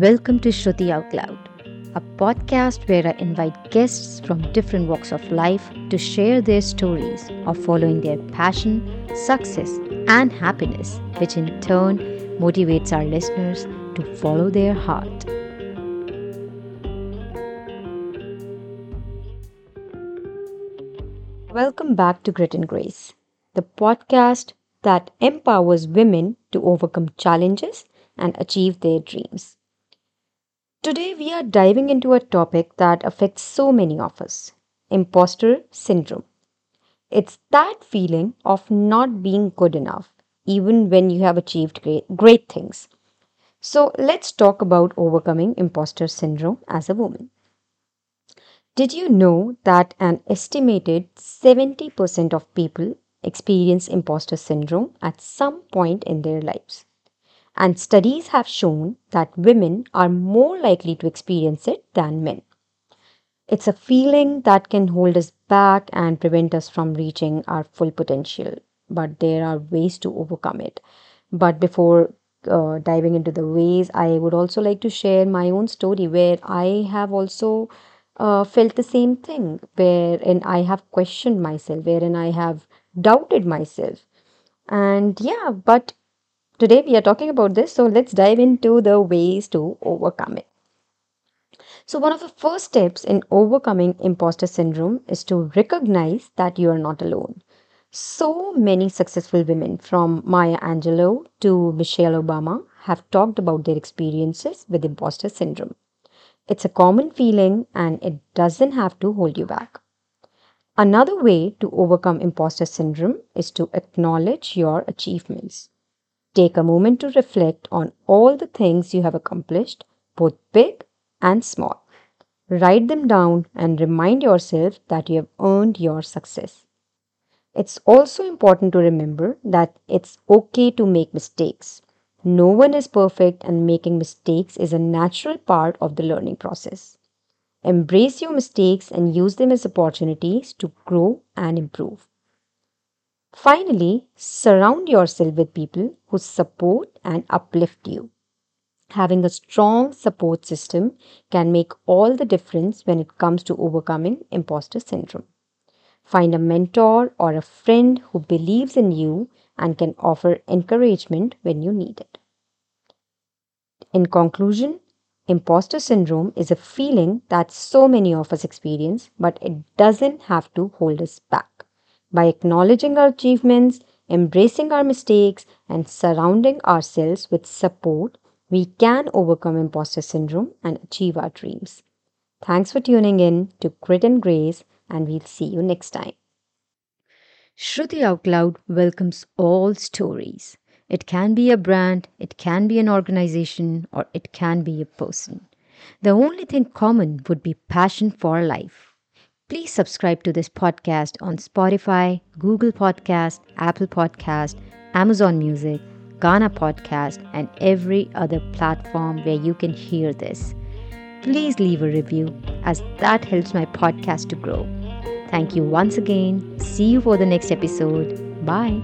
Welcome to Shruti Out Loud, a podcast where I invite guests from different walks of life to share their stories of following their passion, success, and happiness, which in turn motivates our listeners to follow their heart. Welcome back to Grit and Grace, the podcast that empowers women to overcome challenges and achieve their dreams. Today, we are diving into a topic that affects so many of us imposter syndrome. It's that feeling of not being good enough, even when you have achieved great, great things. So, let's talk about overcoming imposter syndrome as a woman. Did you know that an estimated 70% of people experience imposter syndrome at some point in their lives? And studies have shown that women are more likely to experience it than men. It's a feeling that can hold us back and prevent us from reaching our full potential, but there are ways to overcome it. But before uh, diving into the ways, I would also like to share my own story where I have also uh, felt the same thing, wherein I have questioned myself, wherein I have doubted myself. And yeah, but Today we are talking about this, so let's dive into the ways to overcome it. So, one of the first steps in overcoming imposter syndrome is to recognize that you are not alone. So many successful women, from Maya Angelou to Michelle Obama, have talked about their experiences with imposter syndrome. It's a common feeling and it doesn't have to hold you back. Another way to overcome imposter syndrome is to acknowledge your achievements. Take a moment to reflect on all the things you have accomplished, both big and small. Write them down and remind yourself that you have earned your success. It's also important to remember that it's okay to make mistakes. No one is perfect, and making mistakes is a natural part of the learning process. Embrace your mistakes and use them as opportunities to grow and improve. Finally, surround yourself with people who support and uplift you. Having a strong support system can make all the difference when it comes to overcoming imposter syndrome. Find a mentor or a friend who believes in you and can offer encouragement when you need it. In conclusion, imposter syndrome is a feeling that so many of us experience, but it doesn't have to hold us back. By acknowledging our achievements, embracing our mistakes, and surrounding ourselves with support, we can overcome imposter syndrome and achieve our dreams. Thanks for tuning in to Grit and Grace, and we'll see you next time. Shruti Out Loud welcomes all stories. It can be a brand, it can be an organization, or it can be a person. The only thing common would be passion for life. Please subscribe to this podcast on Spotify, Google Podcast, Apple Podcast, Amazon Music, Gaana Podcast, and every other platform where you can hear this. Please leave a review as that helps my podcast to grow. Thank you once again. See you for the next episode. Bye.